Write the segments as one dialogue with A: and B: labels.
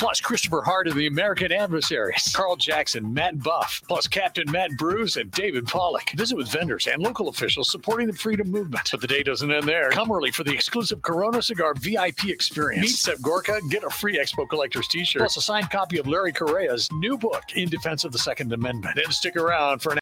A: plus Christopher Hart of the American Adversaries, Carl Jackson, Matt Buff, plus Captain Matt Bruce and David Pollack. Visit with vendors and local officials supporting the freedom movement. But the day doesn't end there. Come early for the exclusive Corona Cigar VIP experience. Meet Seb Gorka, get a free Expo Collector's t-shirt, plus a signed copy of Larry Correia's new book, In Defense of the Second Amendment. Then stick around for an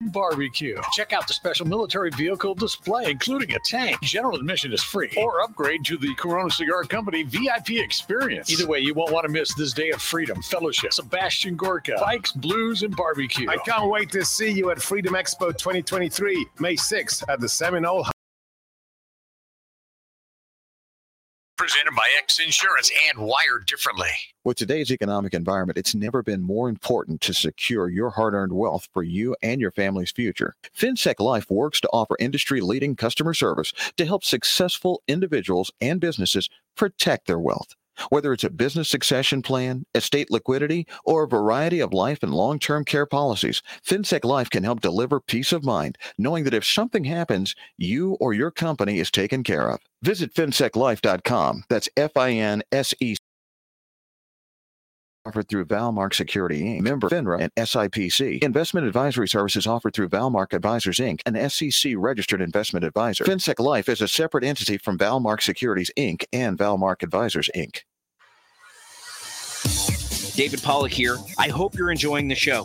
A: barbecue. Check out the special military vehicle display, including a tank. General admission is free, or upgrade to the Corona Cigar Company VIP experience. Either way, you won't want to miss this day of freedom, fellowship, Sebastian Gorka, bikes, blues, and barbecue.
B: I can't wait to see you at Freedom Expo 2023, May 6th at the Seminole
A: presented by X Insurance and Wired Differently.
C: With today's economic environment, it's never been more important to secure your hard earned wealth for you and your family's future. FinSec Life works to offer industry leading customer service to help successful individuals and businesses protect their wealth. Whether it's a business succession plan, estate liquidity, or a variety of life and long term care policies, FinSec Life can help deliver peace of mind, knowing that if something happens, you or your company is taken care of. Visit finseclife.com. That's F I N S E offered through Valmark Security Inc., member FINRA and SIPC. Investment advisory services offered through Valmark Advisors Inc., an SEC registered investment advisor. FinSec Life is a separate entity from Valmark Securities Inc. and Valmark Advisors Inc.
D: David Pollack here. I hope you're enjoying the show.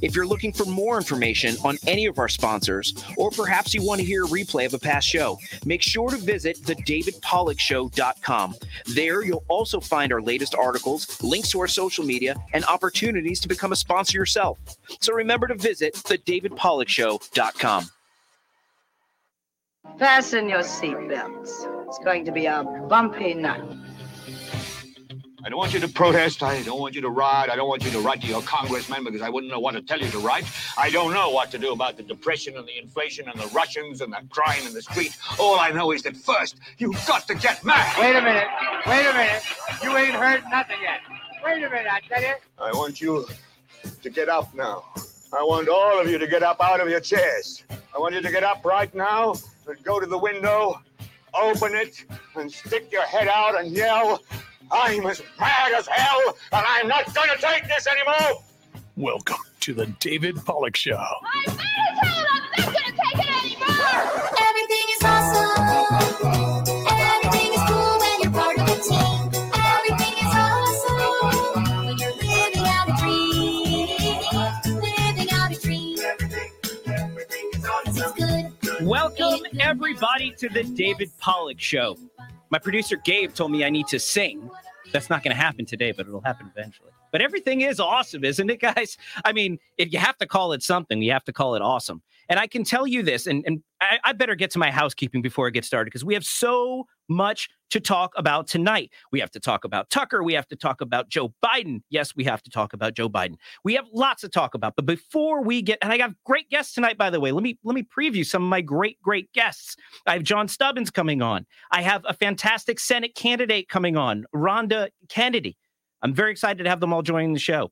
D: If you're looking for more information on any of our sponsors, or perhaps you want to hear a replay of a past show, make sure to visit thedavidpollackshow.com. There, you'll also find our latest articles, links to our social media, and opportunities to become a sponsor yourself. So remember to visit thedavidpollackshow.com.
E: Fasten your seatbelts. It's going to be a bumpy night.
F: I don't want you to protest. I don't want you to ride. I don't want you to write to your congressman because I wouldn't know what to tell you to write. I don't know what to do about the depression and the inflation and the Russians and the crying in the street. All I know is that first, you've got to get mad.
G: Wait a minute. Wait a minute. You ain't heard nothing yet. Wait a minute, I tell you.
F: I want you to get up now. I want all of you to get up out of your chairs. I want you to get up right now and go to the window, open it, and stick your head out and yell, I'm as mad as hell, and I'm not going to take this anymore.
A: Welcome to the David Pollack Show.
H: I'm mad as hell,
D: Welcome, everybody, to the David Pollack Show. My producer Gabe told me I need to sing. That's not going to happen today, but it'll happen eventually. But everything is awesome, isn't it, guys? I mean, if you have to call it something, you have to call it awesome. And I can tell you this, and, and I, I better get to my housekeeping before I get started because we have so much to talk about tonight. We have to talk about Tucker. We have to talk about Joe Biden. Yes, we have to talk about Joe Biden. We have lots to talk about. But before we get, and I got great guests tonight, by the way. Let me let me preview some of my great, great guests. I have John Stubbins coming on. I have a fantastic Senate candidate coming on, Ronda Kennedy. I'm very excited to have them all joining the show.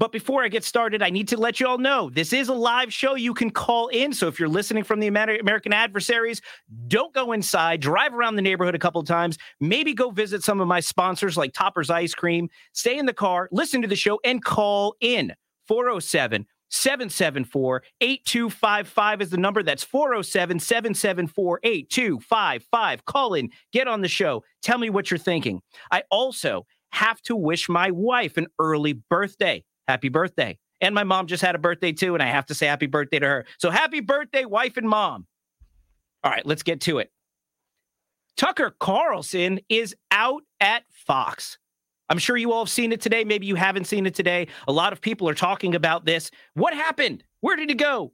D: But before I get started, I need to let you all know this is a live show. You can call in. So if you're listening from the American adversaries, don't go inside. Drive around the neighborhood a couple of times. Maybe go visit some of my sponsors like Topper's Ice Cream. Stay in the car, listen to the show, and call in 407 774 8255 is the number. That's 407 774 8255. Call in, get on the show, tell me what you're thinking. I also have to wish my wife an early birthday. Happy birthday. And my mom just had a birthday too, and I have to say happy birthday to her. So happy birthday, wife and mom. All right, let's get to it. Tucker Carlson is out at Fox. I'm sure you all have seen it today. Maybe you haven't seen it today. A lot of people are talking about this. What happened? Where did he go?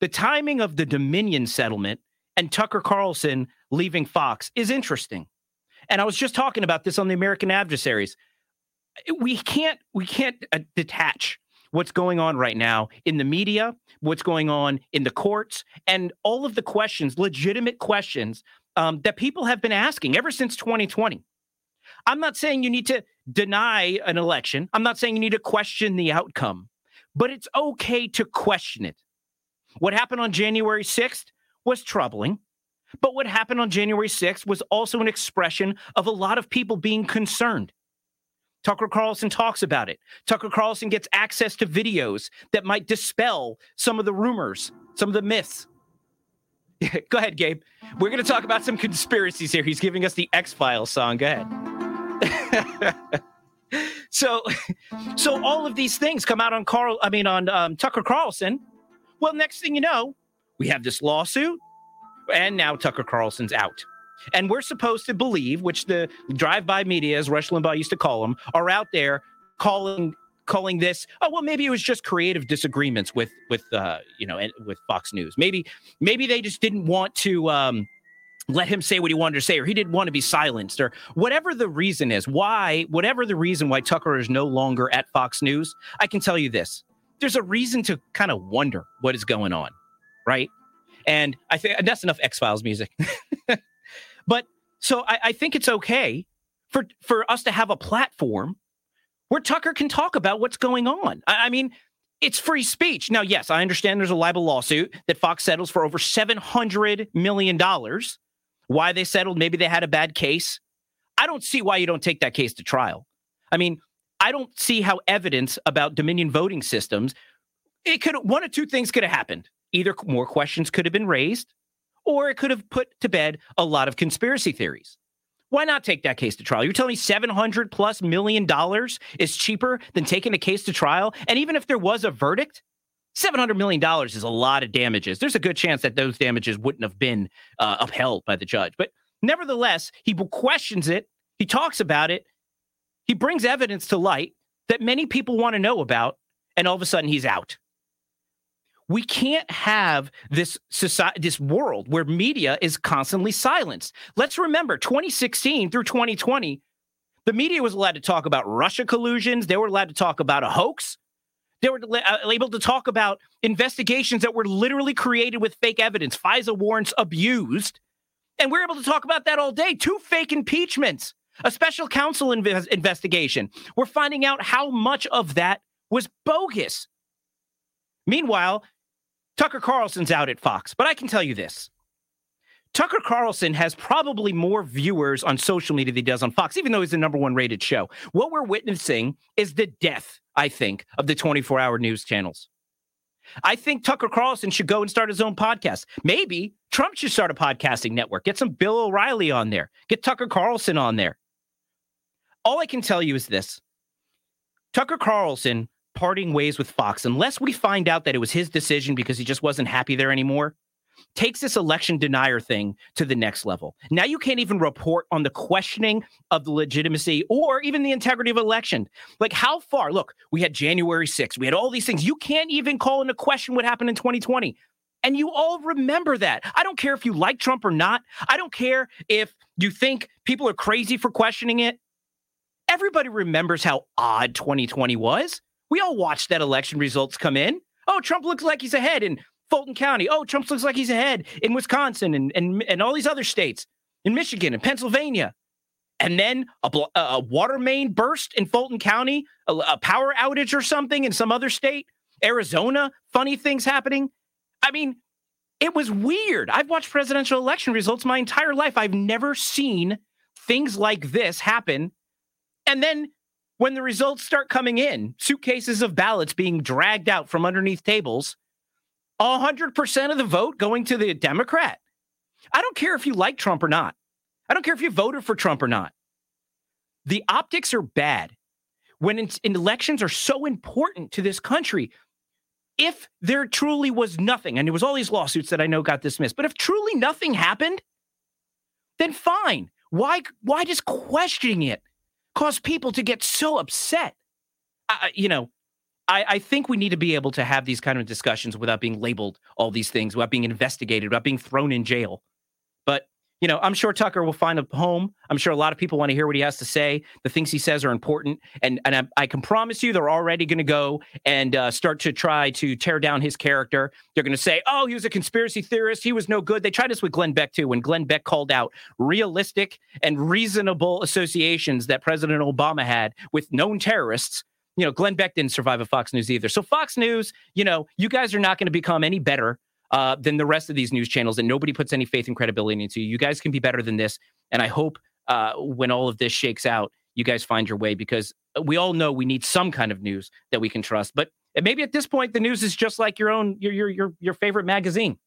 D: The timing of the Dominion settlement and Tucker Carlson leaving Fox is interesting. And I was just talking about this on the American Adversaries we can't we can't uh, detach what's going on right now in the media, what's going on in the courts, and all of the questions, legitimate questions um, that people have been asking ever since 2020. I'm not saying you need to deny an election. I'm not saying you need to question the outcome, but it's okay to question it. What happened on January 6th was troubling. But what happened on January 6th was also an expression of a lot of people being concerned Tucker Carlson talks about it. Tucker Carlson gets access to videos that might dispel some of the rumors, some of the myths. Go ahead, Gabe. We're going to talk about some conspiracies here. He's giving us the X Files song. Go ahead. so, so all of these things come out on Carl. I mean, on um, Tucker Carlson. Well, next thing you know, we have this lawsuit, and now Tucker Carlson's out. And we're supposed to believe, which the drive-by media, as Rush Limbaugh used to call them, are out there calling calling this. Oh well, maybe it was just creative disagreements with with uh, you know with Fox News. Maybe maybe they just didn't want to. Um, let him say what he wanted to say, or he didn't want to be silenced, or whatever the reason is. Why, whatever the reason why Tucker is no longer at Fox News, I can tell you this: there's a reason to kind of wonder what is going on, right? And I think that's enough X Files music. but so I, I think it's okay for for us to have a platform where Tucker can talk about what's going on. I, I mean, it's free speech. Now, yes, I understand there's a libel lawsuit that Fox settles for over seven hundred million dollars. Why they settled? Maybe they had a bad case. I don't see why you don't take that case to trial. I mean, I don't see how evidence about Dominion voting systems. It could one of two things could have happened. Either more questions could have been raised, or it could have put to bed a lot of conspiracy theories. Why not take that case to trial? You're telling me 700 plus million dollars is cheaper than taking a case to trial? And even if there was a verdict, 700 million dollars is a lot of damages. There's a good chance that those damages wouldn't have been uh, upheld by the judge. But nevertheless, he questions it, he talks about it, he brings evidence to light that many people want to know about, and all of a sudden he's out. We can't have this society, this world where media is constantly silenced. Let's remember 2016 through 2020, the media was allowed to talk about Russia collusions. They were allowed to talk about a hoax. They were uh, able to talk about investigations that were literally created with fake evidence, FISA warrants abused. And we're able to talk about that all day. Two fake impeachments, a special counsel inve- investigation. We're finding out how much of that was bogus. Meanwhile, Tucker Carlson's out at Fox. But I can tell you this Tucker Carlson has probably more viewers on social media than he does on Fox, even though he's the number one rated show. What we're witnessing is the death, I think, of the 24 hour news channels. I think Tucker Carlson should go and start his own podcast. Maybe Trump should start a podcasting network. Get some Bill O'Reilly on there. Get Tucker Carlson on there. All I can tell you is this Tucker Carlson parting ways with Fox, unless we find out that it was his decision because he just wasn't happy there anymore, takes this election denier thing to the next level. Now you can't even report on the questioning of the legitimacy or even the integrity of election. Like how far? Look, we had January 6th. We had all these things. You can't even call into question what happened in 2020. And you all remember that. I don't care if you like Trump or not. I don't care if you think people are crazy for questioning it. Everybody remembers how odd 2020 was. We all watched that election results come in. Oh, Trump looks like he's ahead in Fulton County. Oh, Trump looks like he's ahead in Wisconsin and, and, and all these other states, in Michigan and Pennsylvania. And then a, a water main burst in Fulton County, a, a power outage or something in some other state, Arizona, funny things happening. I mean, it was weird. I've watched presidential election results my entire life. I've never seen things like this happen. And then when the results start coming in, suitcases of ballots being dragged out from underneath tables, 100% of the vote going to the Democrat. I don't care if you like Trump or not. I don't care if you voted for Trump or not. The optics are bad when elections are so important to this country. If there truly was nothing, and it was all these lawsuits that I know got dismissed, but if truly nothing happened, then fine. Why, why just questioning it cause people to get so upset? You know, I, I, think we need to be able to have these kind of discussions without being labeled all these things, without being investigated, without being thrown in jail. But you know, I'm sure Tucker will find a home. I'm sure a lot of people want to hear what he has to say. The things he says are important, and and I, I can promise you, they're already going to go and uh, start to try to tear down his character. They're going to say, "Oh, he was a conspiracy theorist. He was no good." They tried this with Glenn Beck too, when Glenn Beck called out realistic and reasonable associations that President Obama had with known terrorists you know, Glenn Beck didn't survive at Fox News either. So Fox News, you know, you guys are not going to become any better uh, than the rest of these news channels, and nobody puts any faith and credibility into you. You guys can be better than this, and I hope uh, when all of this shakes out, you guys find your way because we all know we need some kind of news that we can trust. But maybe at this point, the news is just like your own your your your, your favorite magazine.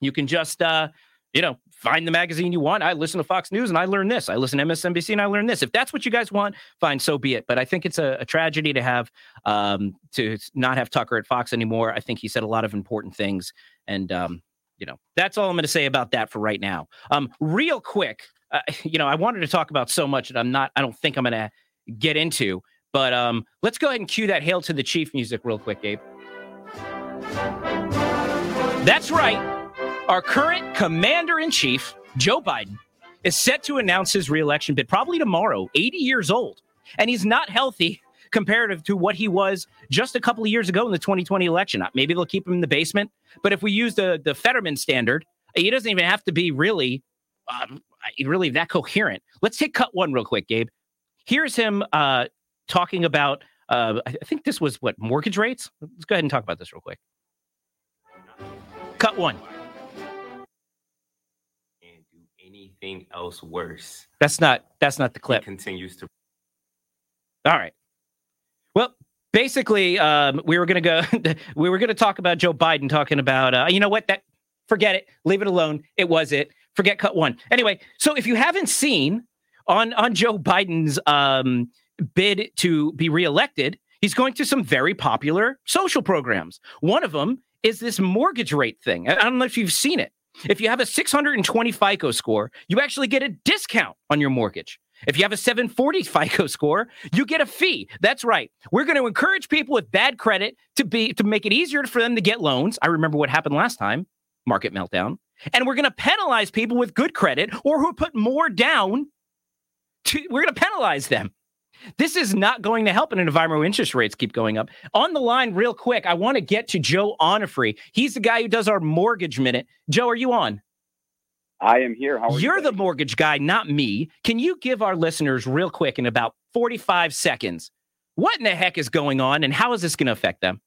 D: You can just uh, you know, find the magazine you want. I listen to Fox News and I learn this. I listen to MSNBC and I learn this. If that's what you guys want, fine, so be it. But I think it's a, a tragedy to have um, to not have Tucker at Fox anymore. I think he said a lot of important things, and um, you know, that's all I'm going to say about that for right now. Um, real quick, uh, you know, I wanted to talk about so much that I'm not. I don't think I'm going to get into. But um, let's go ahead and cue that "Hail to the Chief" music real quick, Gabe. That's right. Our current commander in chief, Joe Biden, is set to announce his reelection bid probably tomorrow, 80 years old. And he's not healthy comparative to what he was just a couple of years ago in the 2020 election. Maybe they'll keep him in the basement. But if we use the, the Fetterman standard, he doesn't even have to be really, um, really that coherent. Let's take cut one real quick, Gabe. Here's him uh, talking about, uh, I think this was what, mortgage rates? Let's go ahead and talk about this real quick. Cut one.
I: and do anything else worse.
D: That's not that's not the
I: He
D: clip.
I: continues to
D: All right. Well, basically, um, we were gonna go. we were gonna talk about Joe Biden talking about. Uh, you know what? That forget it. Leave it alone. It was it. Forget cut one. Anyway, so if you haven't seen on on Joe Biden's um, bid to be reelected, he's going to some very popular social programs. One of them is this mortgage rate thing. I don't know if you've seen it. If you have a 620 FICO score, you actually get a discount on your mortgage. If you have a 740 FICO score, you get a fee. That's right. We're going to encourage people with bad credit to be to make it easier for them to get loans. I remember what happened last time, market meltdown. And we're going to penalize people with good credit or who put more down. To, we're going to penalize them. This is not going to help in an environment where interest rates keep going up. On the line, real quick, I want to get to Joe Onifree. He's the guy who does our mortgage minute. Joe, are you on?
J: I am here. How are you?
D: You're the mortgage guy, not me. Can you give our listeners, real quick, in about 45 seconds, what in the heck is going on and how is this going to affect them?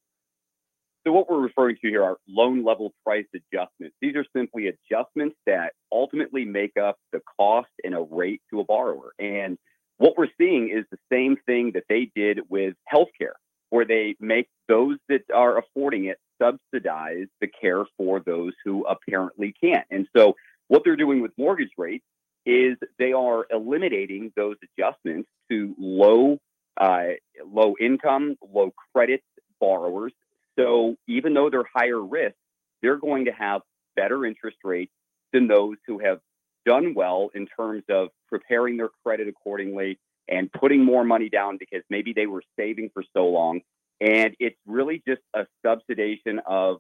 J: So what we're referring to here are loan level price adjustments. These are simply adjustments that ultimately make up the cost and a rate to a borrower. And what we're seeing is the same thing that they did with healthcare, where they make those that are affording it subsidize the care for those who apparently can't. And so what they're doing with mortgage rates is they are eliminating those adjustments to low uh, low income, low credit borrowers. So even though they're higher risk, they're going to have better interest rates than those who have done well in terms of preparing their credit accordingly and putting more money down because maybe they were saving for so long. And it's really just a subsidization of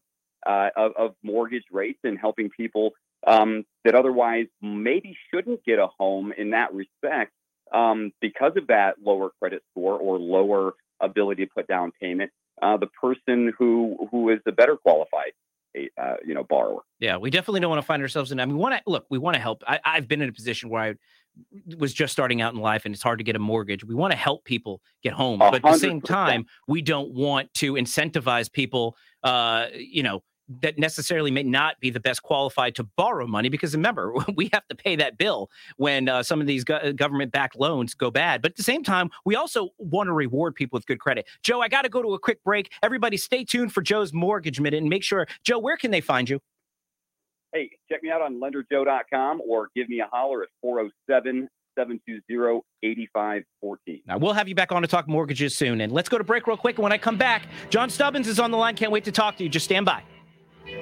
J: uh, of, of mortgage rates and helping people um, that otherwise maybe shouldn't get a home in that respect um, because of that lower credit score or lower ability to put down payment. Uh, the person who who is the better qualified, uh, you know, borrower.
D: Yeah, we definitely don't want to find ourselves in. I mean, we want to look. We want to help. I, I've been in a position where I was just starting out in life, and it's hard to get a mortgage. We want to help people get home,
J: A
D: but at the same time, we don't want to incentivize people. Uh, you know. That necessarily may not be the best qualified to borrow money because remember, we have to pay that bill when uh, some of these go- government backed loans go bad. But at the same time, we also want to reward people with good credit. Joe, I got to go to a quick break. Everybody, stay tuned for Joe's Mortgage Minute and make sure, Joe, where can they find you?
J: Hey, check me out on lenderjoe.com or give me a holler at 407 720 8514.
D: Now, we'll have you back on to talk mortgages soon. And let's go to break real quick. When I come back, John Stubbins is on the line. Can't wait to talk to you. Just stand by.
K: This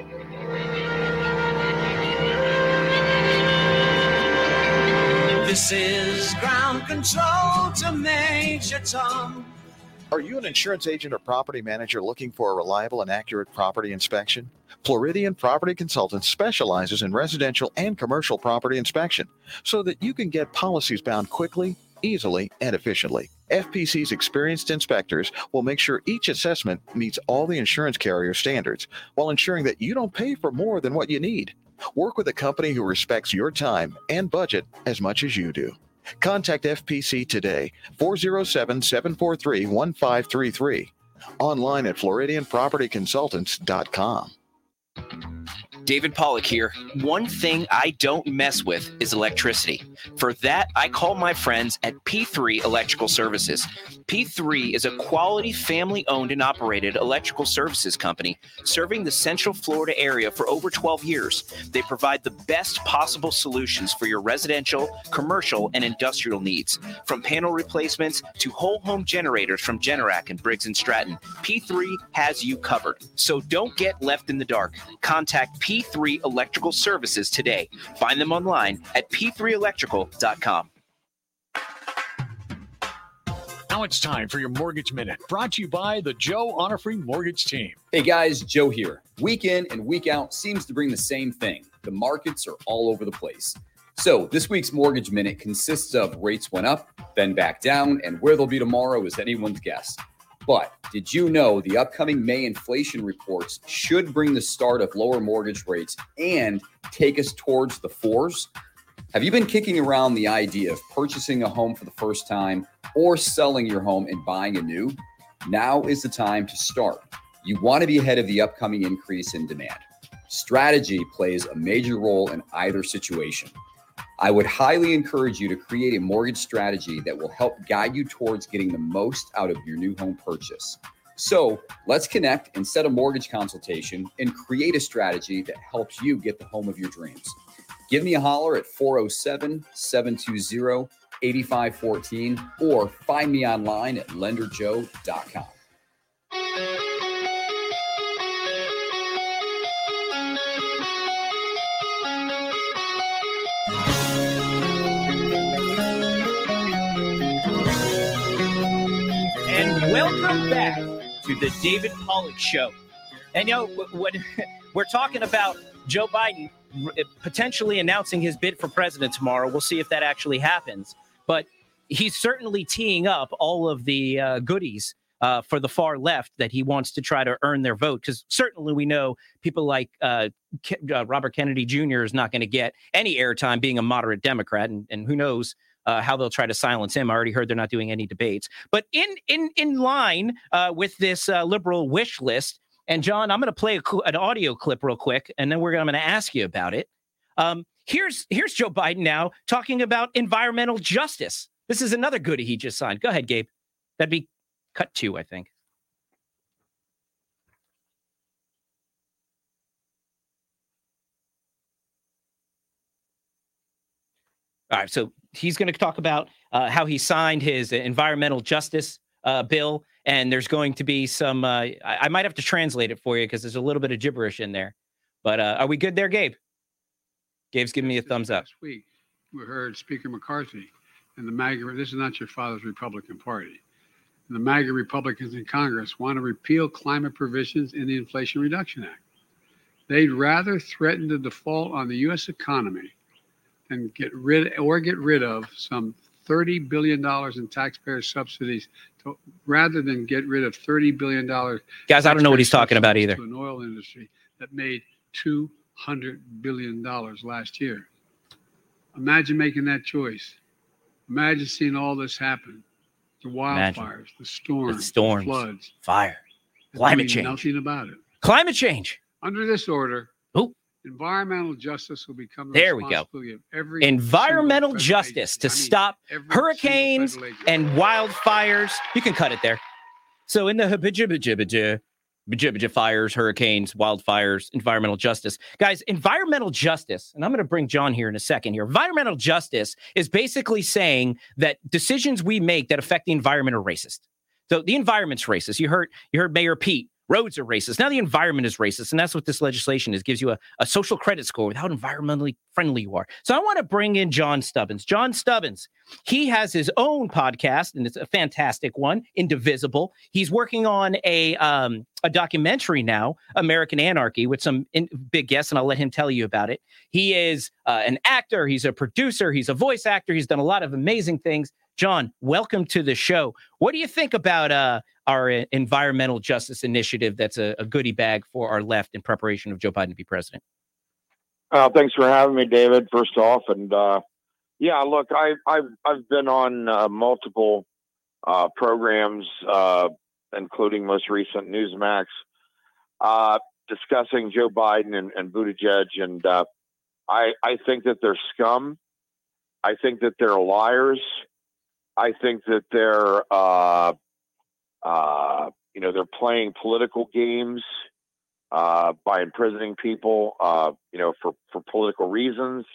K: is ground control to Major Tom.
C: Are you an insurance agent or property manager looking for a reliable and accurate property inspection? Floridian Property Consultants specializes in residential and commercial property inspection so that you can get policies bound quickly, easily, and efficiently. FPC's experienced inspectors will make sure each assessment meets all the insurance carrier standards while ensuring that you don't pay for more than what you need. Work with a company who respects your time and budget as much as you do. Contact FPC today, 407 743 1533. Online at FloridianPropertyConsultants.com.
L: David Pollack here. One thing I don't mess with is electricity. For that, I call my friends at P3 Electrical Services. P3 is a quality family owned and operated electrical services company serving the Central Florida area for over 12 years. They provide the best possible solutions for your residential, commercial, and industrial needs. From panel replacements to whole home generators from Generac and Briggs and Stratton, P3 has you covered. So don't get left in the dark. Contact P3 Electrical Services today. Find them online at p3electrical.com.
A: Now it's time for your Mortgage Minute, brought to you by the Joe Honor-Free Mortgage Team.
M: Hey guys, Joe here. Week in and week out seems to bring the same thing. The markets are all over the place. So, this week's Mortgage Minute consists of rates went up, then back down, and where they'll be tomorrow is anyone's guess. But did you know the upcoming May inflation reports should bring the start of lower mortgage rates and take us towards the fours? Have you been kicking around the idea of purchasing a home for the first time or selling your home and buying a new? Now is the time to start. You want to be ahead of the upcoming increase in demand. Strategy plays a major role in either situation. I would highly encourage you to create a mortgage strategy that will help guide you towards getting the most out of your new home purchase. So let's connect and set a mortgage consultation and create a strategy that helps you get the home of your dreams. Give me a holler at 407 720 8514 or find me online at lenderjoe.com.
D: back to the David Pollack Show. And you know, wh- what we're talking about Joe Biden potentially announcing his bid for president tomorrow. We'll see if that actually happens. But he's certainly teeing up all of the uh, goodies uh, for the far left that he wants to try to earn their vote. Because certainly we know people like uh, Ke- uh, Robert Kennedy Jr. is not going to get any airtime being a moderate Democrat, and, and who knows uh, how they'll try to silence him. I already heard they're not doing any debates. But in in in line uh, with this uh, liberal wish list, and John, I'm going to play a, an audio clip real quick, and then we're I'm going to ask you about it. Um, here's here's Joe Biden now talking about environmental justice. This is another goodie he just signed. Go ahead, Gabe. That'd be cut two, I think. All right, so he's going to talk about uh, how he signed his environmental justice uh, bill, and there's going to be some. Uh, I, I might have to translate it for you because there's a little bit of gibberish in there. But uh, are we good there, Gabe? Gabe's giving me a thumbs up.
N: Last week, we heard Speaker McCarthy and the MAGA, this is not your father's Republican Party. And the MAGA Republicans in Congress want to repeal climate provisions in the Inflation Reduction Act. They'd rather threaten to default on the U.S. economy than get rid or get rid of some $30 billion in taxpayer subsidies to, rather than get rid of $30 billion.
D: Guys, I don't know what he's talking about either.
N: An oil industry that made $200 billion last year. Imagine making that choice. Imagine seeing all this happen the
D: Imagine.
N: wildfires, the storms,
D: The storms,
N: floods,
D: fire, climate change.
N: Nothing about it.
D: Climate change.
N: Under this order,
D: Ooh.
N: Environmental justice will become the
D: There we go.
N: responsibility of every
D: Environmental justice to.
N: I mean,
D: stop hurricanes and wildfires. You can cut it there. So in the habijibijibija, bijibija fires, hurricanes, wildfires, environmental justice. Guys, environmental justice, and I'm going to bring John here in a second here. Environmental justice is basically saying that decisions we make that affect the environment are racist. So the environment's racist. You heard you heard Mayor Pete. Roads are racist. Now the environment is racist, and that's what this legislation is. Gives you a, a social credit score with how environmentally friendly you are. So I want to bring in John Stubbins. John Stubbins, he has his own podcast, and it's a fantastic one, Indivisible. He's working on a um, a documentary now, American Anarchy, with some in, big guests, and I'll let him tell you about it. He is uh, an actor. He's a producer. He's a voice actor. He's done a lot of amazing things. John, welcome to the show. What do you think about uh, our uh, environmental justice initiative? That's a, a goodie bag for our left in preparation of Joe Biden to be president.
O: Uh, thanks for having me, David. First off, and uh, yeah, look, I, I've I've been on uh, multiple uh, programs, uh, including most recent Newsmax, discussing Joe Biden and, and Buttigieg, and I I think that they're scum. I think that they're liars. I think that they're uh, uh, you know they're playing political games uh, by imprisoning people uh, you know for for political reasons.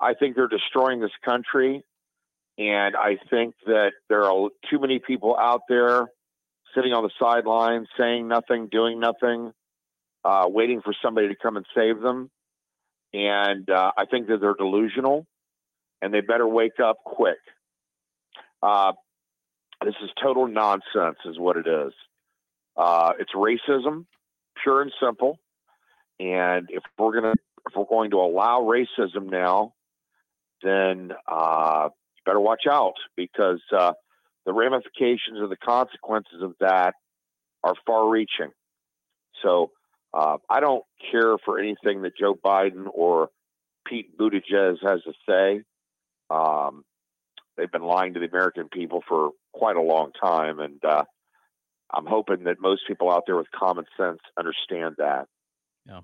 O: I think they're destroying this country, and I think that there are too many people out there sitting on the sidelines saying nothing, doing nothing, uh, waiting for somebody to come and save them. And uh, I think that they're delusional, and they better wake up quick. Uh, this is total nonsense, is what it is. Uh, it's racism, pure and simple. And if we're gonna, if we're going to allow racism now, then uh, you better watch out because uh, the ramifications and the consequences of that are far-reaching. So uh, I don't care for anything that Joe Biden or Pete Buttigieg has to say. Um, they've been lying to the American people for quite a long time, and uh, I'm hoping that most people out there with common sense understand that.
D: Yeah.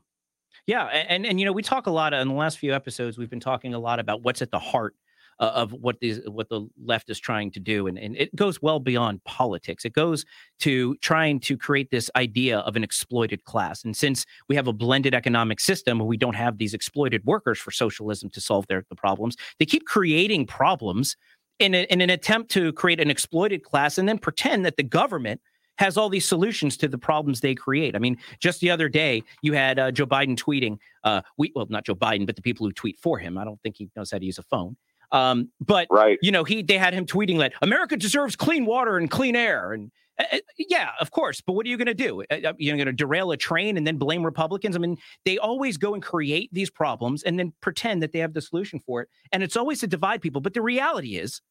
D: Yeah, and and you know we talk a lot in the last few episodes. We've been talking a lot about what's at the heart uh, of what these what the left is trying to do, and and it goes well beyond politics. It goes to trying to create this idea of an exploited class. And since we have a blended economic system, we don't have these exploited workers for socialism to solve their the problems, they keep creating problems in, a, in an attempt to create an exploited class, and then pretend that the government has all these solutions to the problems they create. I mean, just the other day, you had uh, Joe Biden tweeting, uh, we, well, not Joe Biden, but the people who tweet for him. I don't think he knows how to use a phone. Um, but
O: right.
D: you know, he they had him tweeting like America deserves clean water and clean air, and uh, uh, yeah, of course. But what are you going to do? Uh, uh, You're going to derail a train and then blame Republicans? I mean, they always go and create these problems and then pretend that they have the solution for it, and it's always to divide people. But the reality is,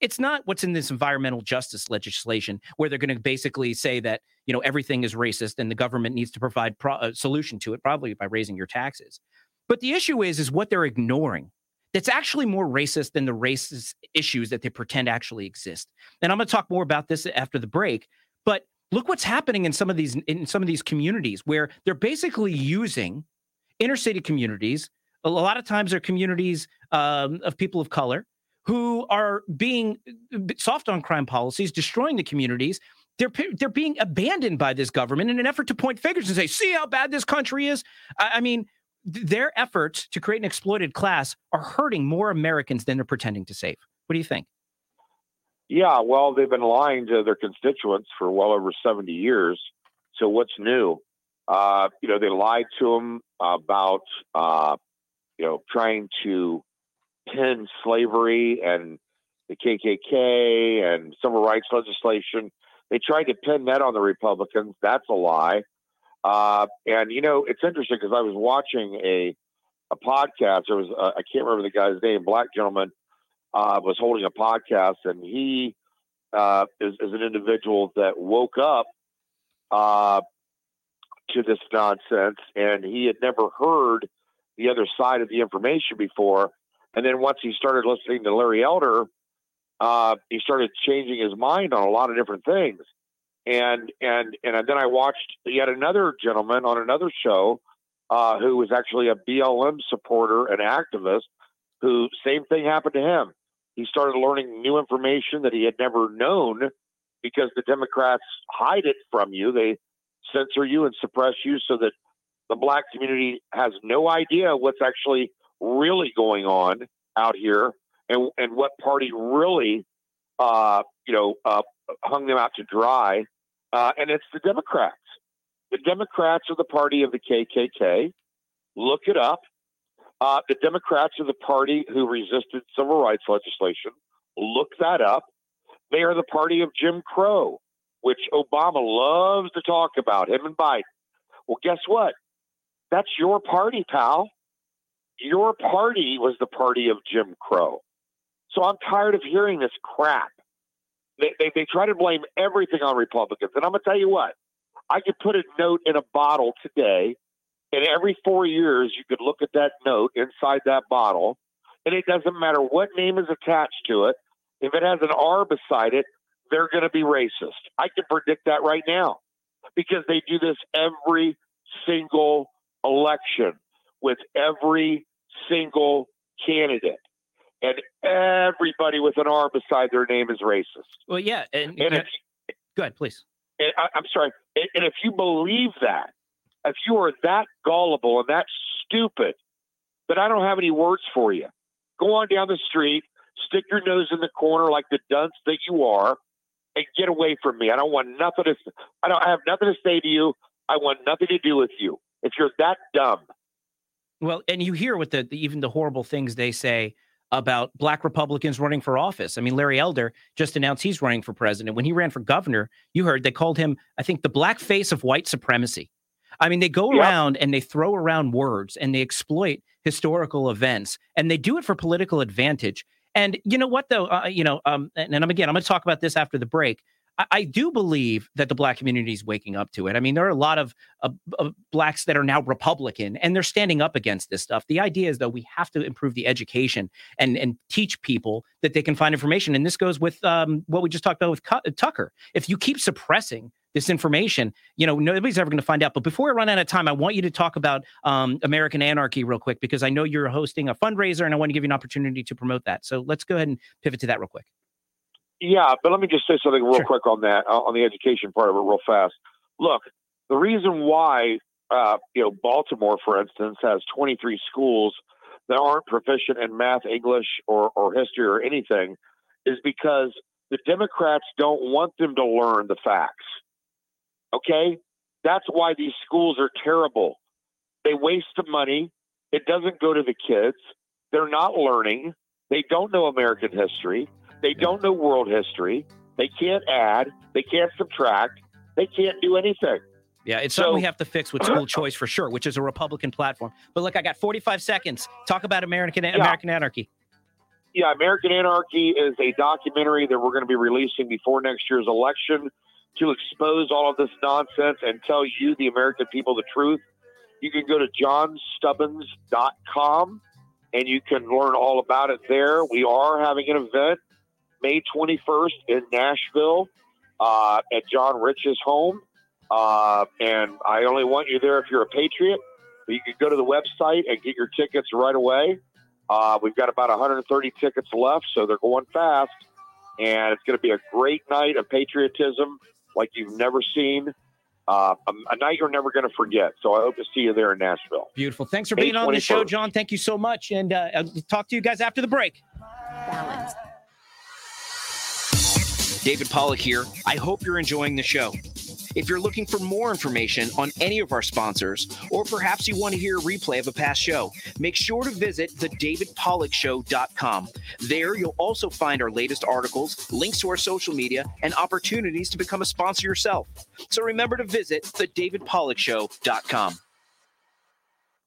D: it's not what's in this environmental justice legislation where they're going to basically say that you know everything is racist and the government needs to provide pro- a solution to it probably by raising your taxes. But the issue is is what they're ignoring that's actually more racist than the racist issues that they pretend actually exist. And i'm going to talk more about this after the break but look what's happening in some of these in some of these communities where they're basically using inner city communities. A lot of times they're communities um, of people of color who are being uh, soft on crime policies, destroying the communities. They're they're being abandoned by this government in an effort to point fingers and say, "See how bad this country is." I, I mean, th- their efforts to create an exploited class are hurting more Americans than they're pretending to save. What do you think?
O: Yeah, well, they've been lying to their constituents for well over 70 years. So what's new? Uh, you know, they lied to them about, uh, you know, trying to pin slavery and the KKK and civil rights legislation. They tried to pin that on the Republicans. That's a lie. Uh, and you know, it's interesting because I was watching a a podcast. There was uh, I can't remember the guy's name. Black gentleman uh, was holding a podcast, and he uh, is, is an individual that woke up uh, to this nonsense, and he had never heard the other side of the information before. And then once he started listening to Larry Elder, uh, he started changing his mind on a lot of different things. And and and then I watched yet another gentleman on another show uh, who was actually a BLM supporter and activist. Who same thing happened to him. He started learning new information that he had never known because the Democrats hide it from you. They censor you and suppress you so that the black community has no idea what's actually really going on out here and and what party really uh, you know uh, hung them out to dry uh, and it's the democrats. The democrats are the party of the kkk look it up. Uh, the democrats are the party who resisted civil rights legislation. Look that up. They are the party of jim crow which obama loves to talk about him and biden. Well guess what? That's your party pal your party was the party of Jim Crow. So I'm tired of hearing this crap. They, they, they try to blame everything on Republicans. And I'm going to tell you what, I could put a note in a bottle today, and every four years you could look at that note inside that bottle, and it doesn't matter what name is attached to it. If it has an R beside it, they're going to be racist. I can predict that right now because they do this every single election with every single candidate. And everybody with an R beside their name is racist.
D: Well, yeah, and,
O: And if,
D: go ahead, please.
O: I, I'm sorry, and, and if you believe that, if you are that gullible and that stupid, then I don't have any words for you. Go on down the street, stick your nose in the corner like the dunce that you are, and get away from me. I don't want nothing to. I don't I have nothing to say to you. I want nothing to do with you. If you're that dumb,
D: Well, and you hear what the, the even the horrible things they say about black Republicans running for office. I mean, Larry Elder just announced he's running for president. When he ran for governor, you heard they called him, I think, the black face of white supremacy. I mean, they go
O: Yep.
D: around and they throw around words and they exploit historical events and they do it for political advantage. And you know what, though, uh, you know, um, and, and I'm again, I'm going to talk about this after the break. I, I do believe that the black community is waking up to it. I mean, there are a lot of, of blacks that are now Republican and they're standing up against this stuff. The idea is, though, we have to improve the education and and teach people that they can find information. And this goes with um, what we just talked about with Cu- Tucker. If you keep suppressing this information, you know, nobody's ever going to find out. But before we run out of time, I want you to talk about um, American Anarchy real quick because I know you're hosting a fundraiser and I want to give you an opportunity to promote that. So let's go ahead and pivot to that real quick.
O: Yeah, but let me just say something real quick on that, uh, on the education part of it, real fast. Look, the reason why, uh, you know, Baltimore, for instance, has 23 schools that aren't proficient in math, English, or, or history or anything is because the Democrats don't want them to learn the facts. Okay? That's why these schools are terrible. They waste the money. It doesn't go to the kids. They're not learning. They don't know American history. They don't know world history. They can't add. They can't subtract. They can't do anything.
D: Yeah, it's something we have to fix with school choice for sure, which is a Republican platform. But look, I got 45 seconds. Talk about American American Anarchy.
O: Yeah, American Anarchy is a documentary that we're going to be releasing before next year's election to expose all of this nonsense and tell you, the American people, the truth. You can go to johnstubbins.com and you can learn all about it there. We are having an event May 21st in Nashville uh, at John Rich's home. Uh, and I only want you there if you're a patriot. But you can go to the website and get your tickets right away. Uh, we've got about 130 tickets left, so they're going fast. And it's going to be a great night of patriotism like you've never seen. Uh, a, a night you're never going to forget. So I hope to see you there in Nashville.
D: Beautiful. Thanks for being on the show, John. Thank you so much. And uh, I'll talk to you guys after the break.
L: David Pollack here. I hope you're enjoying the show. If you're looking for more information on any of our sponsors, or perhaps you want to hear a replay of a past show, make sure to visit thedavidpollackshow.com. There, you'll also find our latest articles, links to our social media, and opportunities to become a sponsor yourself. So remember to visit thedavidpollackshow.com.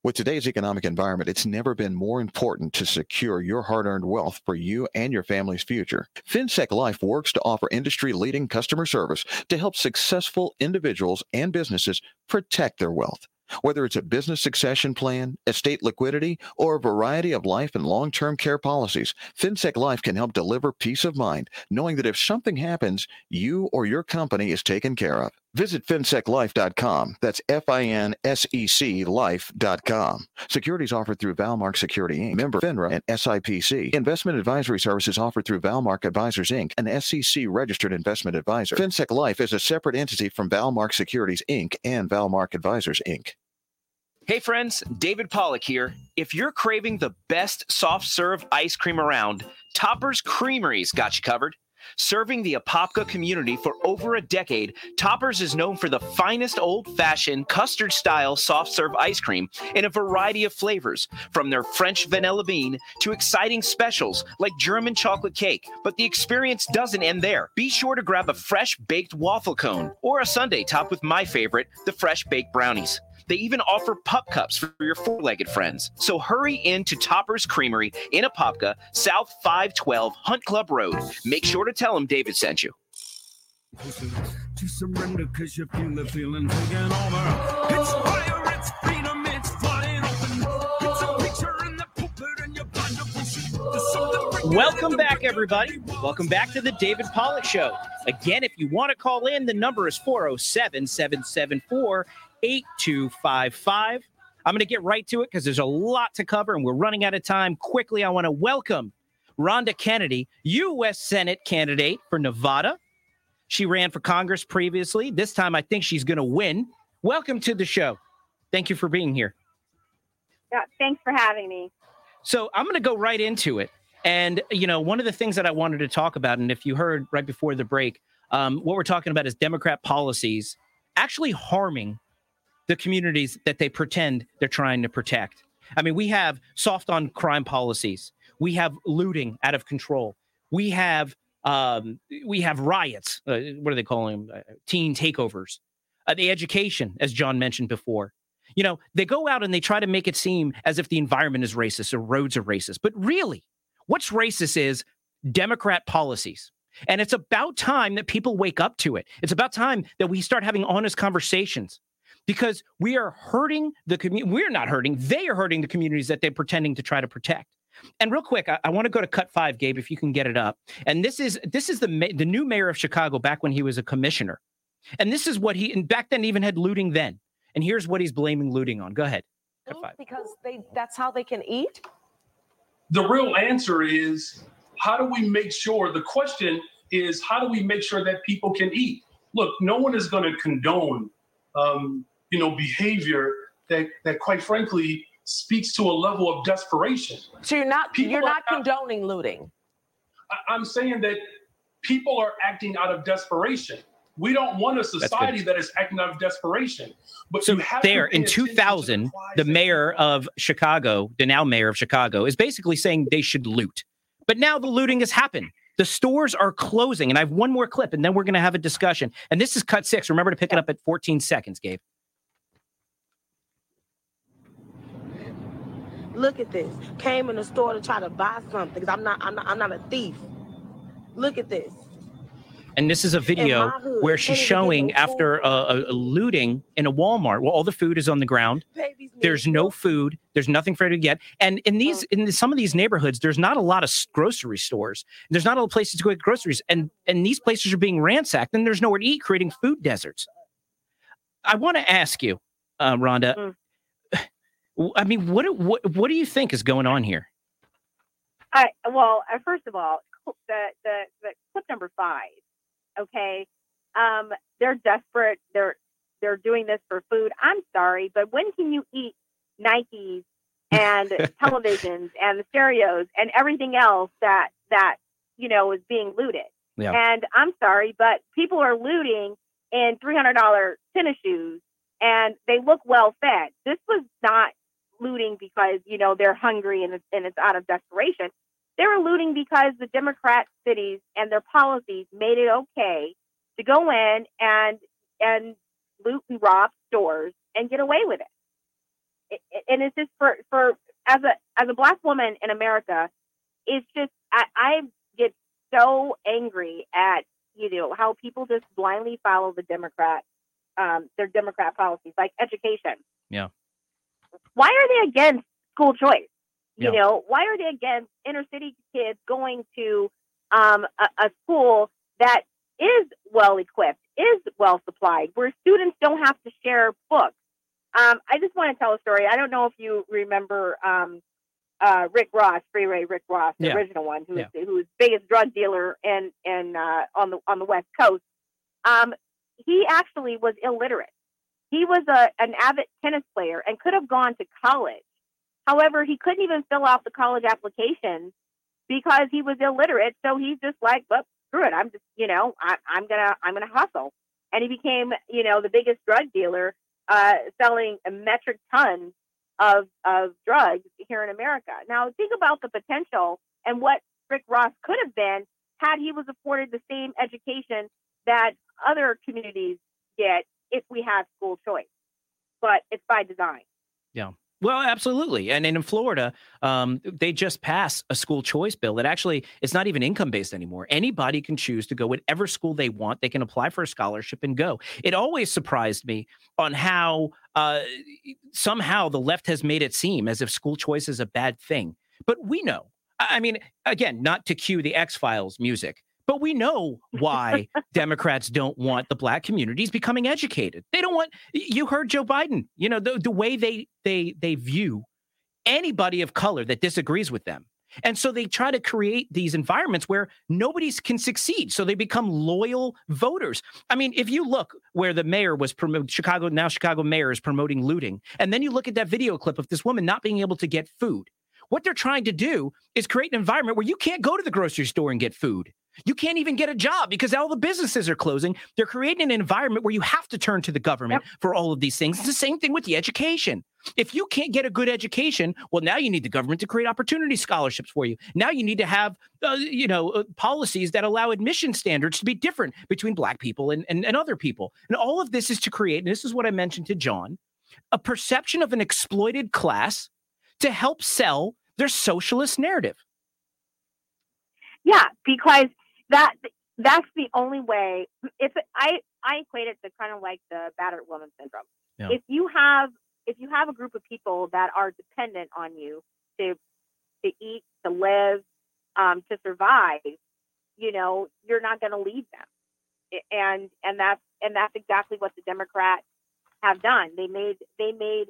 C: With today's economic environment, it's never been more important to secure your hard earned wealth for you and your family's future. FinSec Life works to offer industry leading customer service to help successful individuals and businesses protect their wealth. Whether it's a business succession plan, estate liquidity, or a variety of life and long term care policies, FinSec Life can help deliver peace of mind, knowing that if something happens, you or your company is taken care of. Visit finseclife.com. That's F I N S E C life.com. Securities offered through Valmark Security Inc., member FINRA and SIPC. Investment advisory services offered through Valmark Advisors Inc., an SEC registered investment advisor. FinSec Life is a separate entity from Valmark Securities Inc. and Valmark Advisors Inc.
L: Hey friends, David Pollack here. If you're craving the best soft serve ice cream around, Topper's Creamery's got you covered. Serving the Apopka community for over a decade, Toppers is known for the finest old fashioned custard style soft serve ice cream in a variety of flavors, from their French vanilla bean to exciting specials like German chocolate cake. But the experience doesn't end there. Be sure to grab a fresh baked waffle cone or a sundae topped with my favorite, the fresh baked brownies. They even offer pup cups for your four legged friends. So hurry in to Topper's Creamery in Apopka, South 512 Hunt Club Road. Make sure to tell them David sent you.
K: to surrender because you feel the feeling taking over. It's fire, it's freedom, it's flying open. It's a picture in the pulpit and you're blind to.
D: Welcome back, everybody. Welcome back to the David Pollack Show. Again, if you want to call in, the number is 407 774 8255. I'm going to get right to it because there's a lot to cover and we're running out of time. Quickly, I want to welcome Ronda Kennedy, U.S. Senate candidate for Nevada. She ran for Congress previously. This time, I think she's going to win. Welcome to the show. Thank you for being here.
P: Yeah, thanks for having me.
D: So I'm going to go right into it. And, you know, one of the things that I wanted to talk about, and if you heard right before the break, um, what we're talking about is Democrat policies actually harming the communities that they pretend they're trying to protect. I mean, we have soft on crime policies. We have looting out of control. We have um, we have riots. Uh, what are they calling them? Uh, teen takeovers. Uh, the education, as John mentioned before. You know, they go out and they try to make it seem as if the environment is racist or roads are racist. But really, what's racist is Democrat policies. And it's about time that people wake up to it. It's about time that we start having honest conversations because we are hurting the community. We're not hurting. They are hurting the communities that they're pretending to try to protect. And real quick, I, I want to go to cut five, Gabe, if you can get it up. And this is this is the ma- the new mayor of Chicago back when he was a commissioner. And this is what he and back then even had looting then. And here's what he's blaming looting on. Go ahead. Cut five.
Q: because they that's how they can eat?
R: the real answer is how do we make sure the question is how do we make sure that people can eat look no one is going to condone um, you know behavior that that quite frankly speaks to a level of desperation
Q: So you're not
R: People
Q: you're
R: are
Q: not condoning looting.
R: I- i'm saying that people are acting out of desperation we don't want a society that is acting out of desperation but
D: So
R: you have
D: there
R: pay
D: in 2000, the mayor of Chicago, the now mayor of Chicago, is basically saying they should loot. But now the looting has happened. The stores are closing. And I have one more clip, and then we're going to have a discussion. And this is cut six. Remember to pick it up at 14 seconds, Gabe.
Q: Look at this. Came in the store to try to buy something because I'm not I'm not I'm not a thief. Look at this.
D: And this is a video
Q: hood,
D: where she's
Q: can't even get
D: showing after a, looting in a Walmart. Well, all the food is on the ground. There's no food. There's nothing for her to get. And in these, in some of these neighborhoods, there's not a lot of grocery stores. There's not a lot of places to go get groceries. And and these places are being ransacked, and there's nowhere to eat, creating food deserts. I want to ask you, uh, Ronda. w- I mean, what what what do you think is going on here?
P: I well, uh, first of all, the the, the clip number five. Okay, um, they're desperate. They're they're doing this for food. I'm sorry, but when can you eat Nikes and televisions and the stereos and everything else that that you know is being looted?
S: Yeah.
P: And I'm sorry, but people are looting in three hundred dollar tennis shoes, and they look well fed. This was not looting because you know they're hungry and it's, and it's out of desperation. They were looting because the Democrat cities and their policies made it okay to go in and and loot and rob stores and get away with it. It- And it's just for for as a as a black woman in America, it's just I, I get so angry at you know how people just blindly follow the Democrat um, their Democrat policies like education
D: Yeah.
P: Why are they against school choice? You
D: Yeah.
P: know, why are they against inner city kids going to um, a, a school that is well equipped, is well supplied, where students don't have to share books? Um, I just want to tell a story. I don't know if you remember um, uh, Rick Ross, Freeway Rick Ross, the
S: Yeah.
P: original one, who's
S: Yeah.
P: who's biggest drug dealer in in uh, on the on the West Coast. Um, he actually was illiterate. He was a, an avid tennis player and could have gone to college. However, he couldn't even fill out the college application because he was illiterate. So he's just like, well, screw it. I'm just, you know, I, I'm gonna, I'm gonna hustle. And he became, you know, the biggest drug dealer, uh, selling a metric tons of of drugs here in America. Now, think about the potential and what Rick Ross could have been had he was afforded the same education that other communities get if we have school choice. But it's by design.
D: Yeah. Well, absolutely. And in Florida, um, they just passed a school choice bill that actually it's not even income based anymore. Anybody can choose to go whatever school they want. They can apply for a scholarship and go. It always surprised me on how uh, somehow the left has made it seem as if school choice is a bad thing. But we know. I I mean, again, not to cue the X Files music, But we know why Democrats don't want the black communities becoming educated. They don't want you heard Joe Biden, you know, the, the way they they they view anybody of color that disagrees with them. And so they try to create these environments where nobody can succeed. So they become loyal voters. I mean, if you look where the mayor was promoting Chicago, now Chicago mayor is promoting looting, and then you look at that video clip of this woman not being able to get food. What they're trying to do is create an environment where you can't go to the grocery store and get food. You can't even get a job because all the businesses are closing. They're creating an environment where you have to turn to the government for all of these things. It's the same thing with the education. If you can't get a good education, well, now you need the government to create opportunity scholarships for you. Now you need to have, uh, you know, uh, policies that allow admission standards to be different between black people and, and, and other people. And all of this is to create, and this is what I mentioned to John, a perception of an exploited class to help sell their socialist narrative.
P: Yeah, because that that's the only way. If I I equate it to kind of like the battered woman syndrome.
D: Yeah.
P: If you have if you have a group of people that are dependent on you to to eat, to live, um, to survive, you know, you're not going to leave them. And and that's and that's exactly what the Democrats have done. They made they made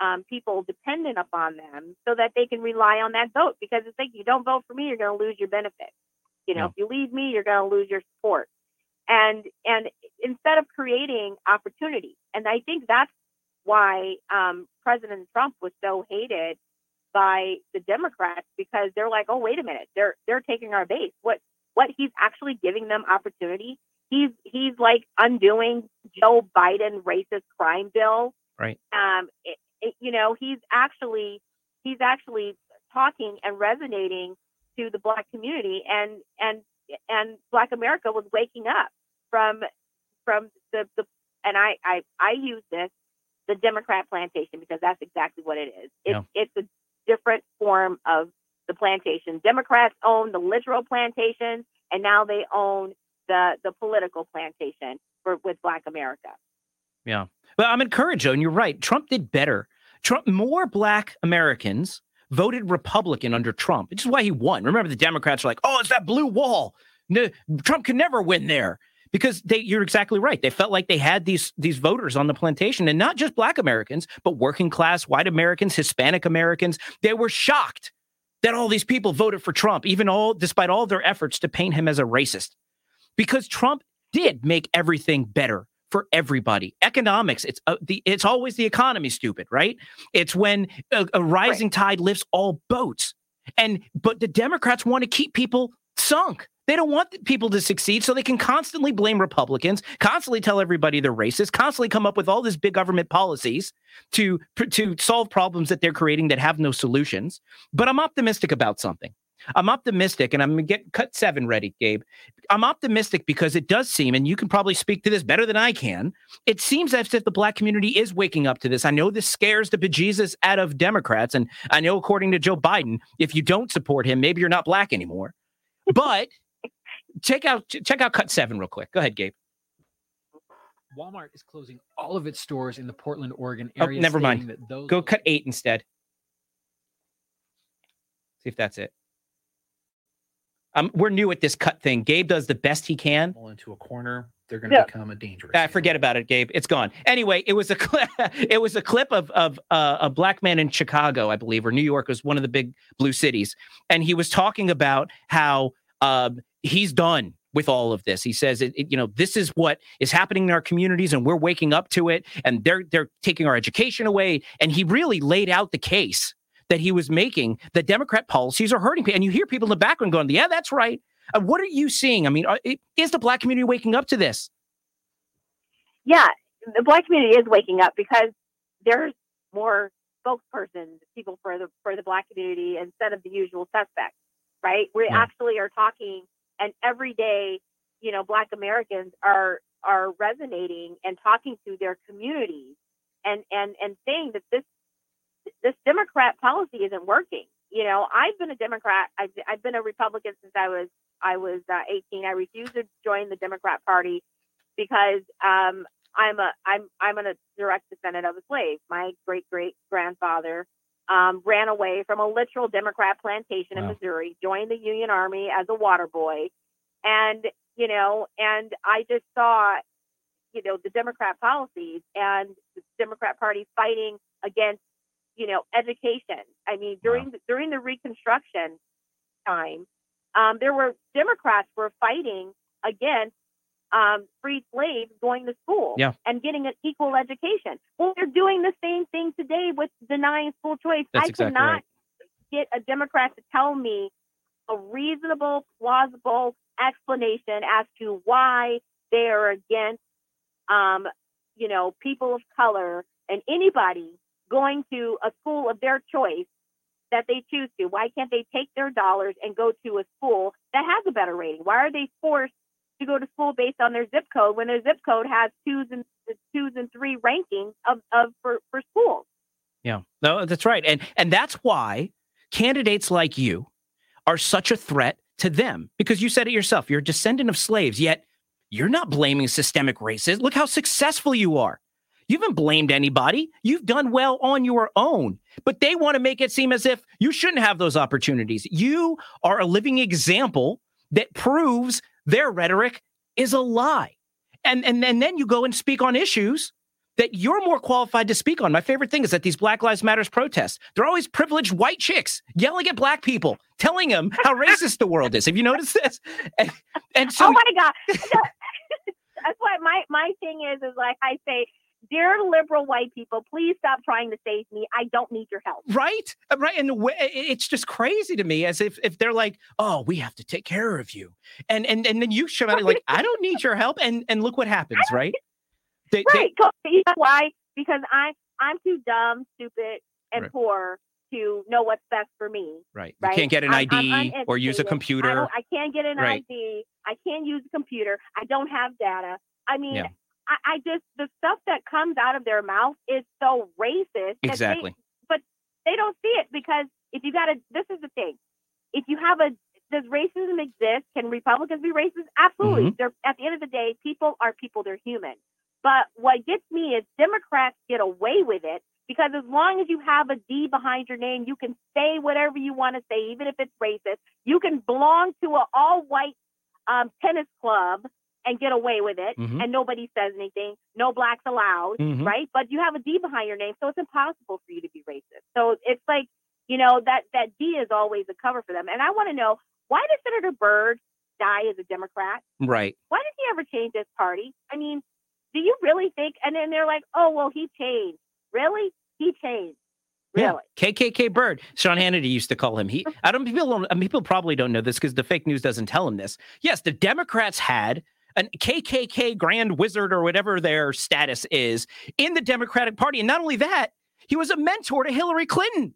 P: um, people dependent upon them so that they can rely on that vote because it's like you don't vote for me, you're going to lose your benefit. You know,
D: Yeah.
P: if you leave me, you're going to lose your support. And and instead of creating opportunity, and I think that's why um, President Trump was so hated by the Democrats because they're like, oh wait a minute, they're they're taking our base. What what he's actually giving them opportunity. He's he's like undoing Joe Biden racist crime bill
D: Right.
P: um, it, it, you know, he's actually he's actually talking and resonating to the black community, and and and Black America was waking up from from the the and I I I use this the Democrat plantation because that's exactly what it is. It's it's a different form of the plantation. Democrats own the literal plantation, and now they own the the political plantation for with Black America.
D: Yeah. But I'm encouraged, though, and you're right. Trump did better. Trump, more black Americans voted Republican under Trump, which is why he won. Remember, the Democrats are like, oh, it's that blue wall. No, Trump can never win there. Because they, you're exactly right. They felt like they had these these voters on the plantation, and not just Black Americans, but working class, white Americans, Hispanic Americans. They were shocked that all these people voted for Trump, even all despite all their efforts to paint him as a racist because Trump did make everything better for everybody. Economics, it's uh, the it's always the economy stupid, right? It's when a, a rising tide lifts all boats. And but the Democrats want to keep people sunk. They don't want people to succeed, so they can constantly blame Republicans, constantly tell everybody they're racist, constantly come up with all these big government policies to to solve problems that they're creating that have no solutions. But I'm optimistic about something. I'm optimistic, and I'm gonna get cut seven ready, Gabe. I'm optimistic because it does seem, and you can probably speak to this better than I can. It seems as if the black community is waking up to this. I know this scares the bejesus out of Democrats, and I know, according to Joe Biden, if you don't support him, maybe you're not black anymore. But check out check out cut seven real quick. Go ahead, Gabe.
S: Walmart is closing all of its stores in the Portland, Oregon
D: Oh,
S: area.
D: never mind. Go cut eight instead. See if that's it. Um, we're new at this cut thing. Gabe does the best he can.
S: into a corner, they're going to
D: Yeah.
S: become a dangerous.
D: Ah, forget about it, Gabe. It's gone. Anyway, it was a cli- it was a clip of of uh, a black man in Chicago, I believe, or New York was one of the big blue cities, and he was talking about how um, he's done with all of this. He says, it, it- you know, this is what is happening in our communities, and we're waking up to it, and they're they're taking our education away. And he really laid out the case that he was making. The Democrat policies are hurting people, and you hear people in the background going, "Yeah, that's right." Uh, what are you seeing? I mean, are, is the black community waking up to this?
P: yeah, the black community is waking up because there's more spokespersons, people for the for the black community instead of the usual suspects, right? We
T: Yeah.
P: actually are talking, and every day, you know, black Americans are are resonating and talking to their communities and and and saying that this this Democrat policy isn't working. You know, I've been a Democrat. I've, I've been a Republican since I was I was uh, 18. I refused to join the Democrat Party because um, I'm a I'm I'm a direct descendant of a slave. My great great grandfather um, ran away from a literal Democrat plantation in Missouri, joined the Union Army as a water boy, and you know, and I just saw, you know, the Democrat policies and the Democrat Party fighting against, you know, education. I mean, during the, during the Reconstruction time, um, there were Democrats were fighting against um, freed slaves going to school
D: Yeah.
P: and getting an equal education. Well, they're doing the same thing today with denying school choice.
D: That's
P: I
D: exactly
P: cannot
D: right.
P: get a Democrat to tell me a reasonable, plausible explanation as to why they are against, um, you know, people of color and anybody going to a school of their choice that they choose to. Why can't they take their dollars and go to a school that has a better rating? Why are they forced to go to school based on their zip code when their zip code has twos and twos and three rankings of, of for, for schools?
D: Yeah, no, that's right, and and that's why candidates like you are such a threat to them because you said it yourself. You're a descendant of slaves, yet you're not blaming systemic racism. Look how successful you are. You haven't blamed anybody. You've done well on your own, but they want to make it seem as if you shouldn't have those opportunities. You are a living example that proves their rhetoric is a lie. And, and, and then you go and speak on issues that you're more qualified to speak on. My favorite thing is that these Black Lives Matters protests, they're always privileged white chicks yelling at black people, telling them how racist the world is. Have you noticed this? And, and oh so
P: oh my god, that's why my my thing is is like I say, dear liberal white people, please stop trying to save me. I don't need your help.
D: right Uh, right and it's just crazy to me as if if they're like oh we have to take care of you and and and then you show out like i don't need your help and and look what happens right They- they-
P: right? 'cause You know why? Because I I'm too dumb, stupid, and
D: Right.
P: poor to know what's best for me.
D: right you
P: Right?
D: can't get an
P: I'm- I'm
D: id or use a
P: uneducated. I,
D: computer
P: I can't get an
D: Right.
P: ID. I can't use a computer. I don't have data. I mean,
D: Yeah.
P: I, I just the stuff that comes out of their mouth is so racist. that they-
D: Exactly.
P: but they don't see it because if you got to, this is the thing. If you have a, does racism exist? Can Republicans be racist? Absolutely.
D: Mhm.
P: They're at the end of the day, people are people. They're human. But what gets me is Democrats get away with it because as long as you have a D behind your name, you can say whatever you want to say, even if it's racist. You can belong to an all-white um, tennis club and get away with it,
D: Mhm.
P: and nobody says anything. No blacks allowed,
D: Mhm.
P: right? But you have a D behind your name, so it's impossible for you to be racist. So it's like, you know, that that D is always a cover for them. And I want to know why did Senator Byrd die as a Democrat?
D: right
P: Why did he ever change his party? I mean, do you really think? And then they're like, oh, well, he changed. Really? He changed.
D: Yeah,
P: Really?
D: KKK Byrd. Sean Hannity used to call him. He. I don't. People. Don't, people probably don't know this because the fake news doesn't tell them this. Yes, the Democrats had an KKK Grand Wizard or whatever their status is in the Democratic Party, and not only that, he was a mentor to Hillary Clinton.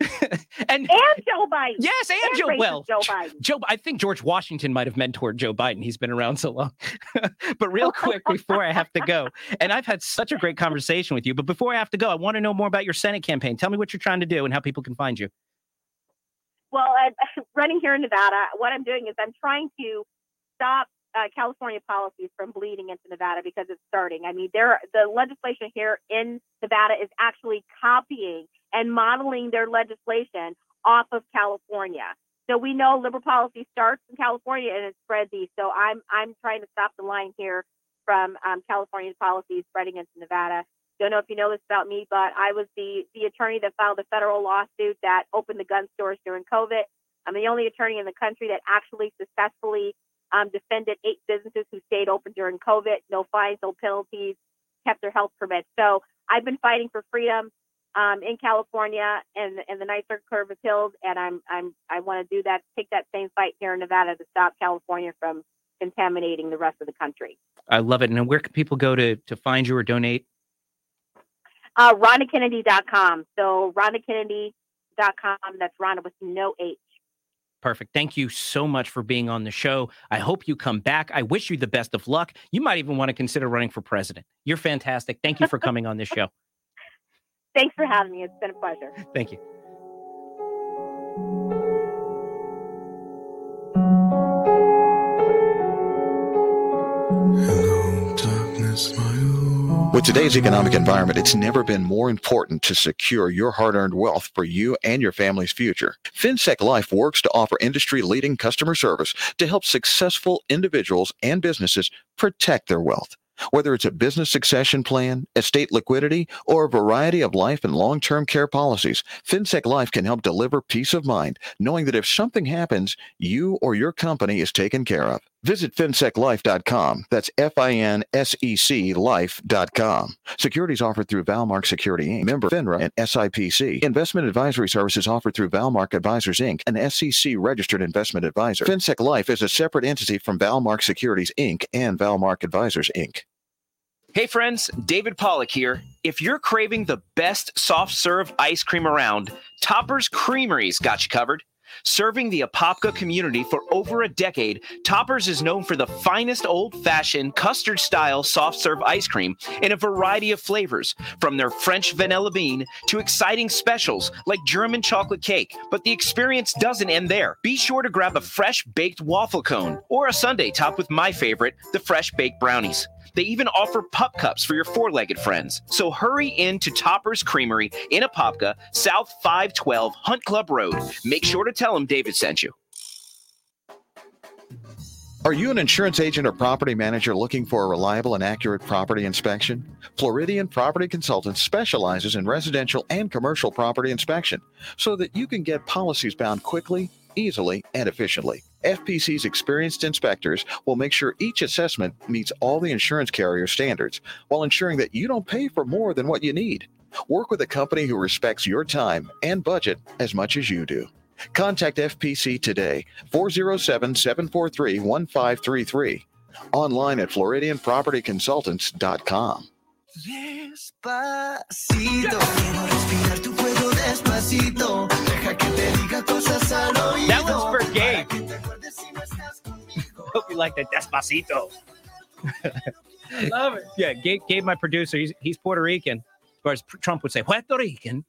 D: and
P: and Joe Biden.
D: Yes, and, Joe. Well,
P: Joe Biden.
D: Joe. I think George Washington might have mentored Joe Biden. He's been around so long. but real quick before I have to go, and I've had such a great conversation with you. But before I have to go, I want to know more about your Senate campaign. Tell me what you're trying to do and how people can find you.
P: Well, I'm running here in Nevada, what I'm doing is I'm trying to stop uh, California policies from bleeding into Nevada because it's starting. I mean, there the legislation here in Nevada is actually copying and modeling their legislation off of California. So we know liberal policy starts in California and it spreads east. So I'm I'm trying to stop the line here from um, California policies spreading into Nevada. Don't know if you know this about me, but I was the the attorney that filed a federal lawsuit that opened the gun stores during COVID. I'm the only attorney in the country that actually successfully um, defended eight businesses who stayed open during COVID, no fines, no penalties, kept their health permits. So I've been fighting for freedom um, in California and and the nicer curve of hills, and I'm I'm I want to do that, take that same fight here in Nevada to stop California from contaminating the rest of the country.
D: I love it. And where can people go to to find you or donate?
P: Uh, RondaKennedy.com. So RondaKennedy.com. That's Ronda with no H.
D: Perfect. Thank you so much for being on the show. I hope you come back. I wish you the best of luck. You might even want to consider running for president. You're fantastic. Thank you for coming on this show.
P: Thanks for having me. It's been a pleasure.
D: Thank you.
C: With today's economic environment, it's never been more important to secure your hard-earned wealth for you and your family's future. FinSec Life works to offer industry-leading customer service to help successful individuals and businesses protect their wealth. Whether it's a business succession plan, estate liquidity, or a variety of life and long-term care policies, FinSec Life can help deliver peace of mind, knowing that if something happens, you or your company is taken care of. Visit finseclife.com. That's F-I-N-S-E-C life.com. Securities offered through Valmark Security Inc., member FINRA and SIPC. Investment advisory services offered through Valmark Advisors Inc., an SEC registered investment advisor. FinSec Life is a separate entity from Valmark Securities Inc. and Valmark Advisors Inc.
L: Hey friends, David Pollack here. If you're craving the best soft serve ice cream around, Topper's Creamery's got you covered. Serving the Apopka community for over a decade, Toppers is known for the finest old fashioned custard style soft serve ice cream in a variety of flavors, from their French vanilla bean to exciting specials like German chocolate cake. But the experience doesn't end there. Be sure to grab a fresh baked waffle cone or a sundae topped with my favorite, the fresh baked brownies. They even offer pup cups for your four legged friends. So hurry in to Topper's Creamery in Apopka, South 512 Hunt Club Road. Make sure to tell them David sent you.
C: Are you an insurance agent or property manager looking for a reliable and accurate property inspection? Floridian Property Consultants specializes in residential and commercial property inspection so that you can get policies bound quickly, easily, and efficiently. FPC's experienced inspectors will make sure each assessment meets all the insurance carrier standards while ensuring that you don't pay for more than what you need. Work with a company who respects your time and budget as much as you do. Contact FPC today, 407 743 1533. Online at FloridianPropertyConsultants.com.
K: Despacito, quiero respirar tu cuello despacito. Deja que te diga cosas al oído.
D: That one's for Gabe. Hope you like that Despacito.
S: I Love it.
D: Yeah, Gabe, Gabe, my producer, he's, he's Puerto Rican. Or as Trump would say, Puerto Rican.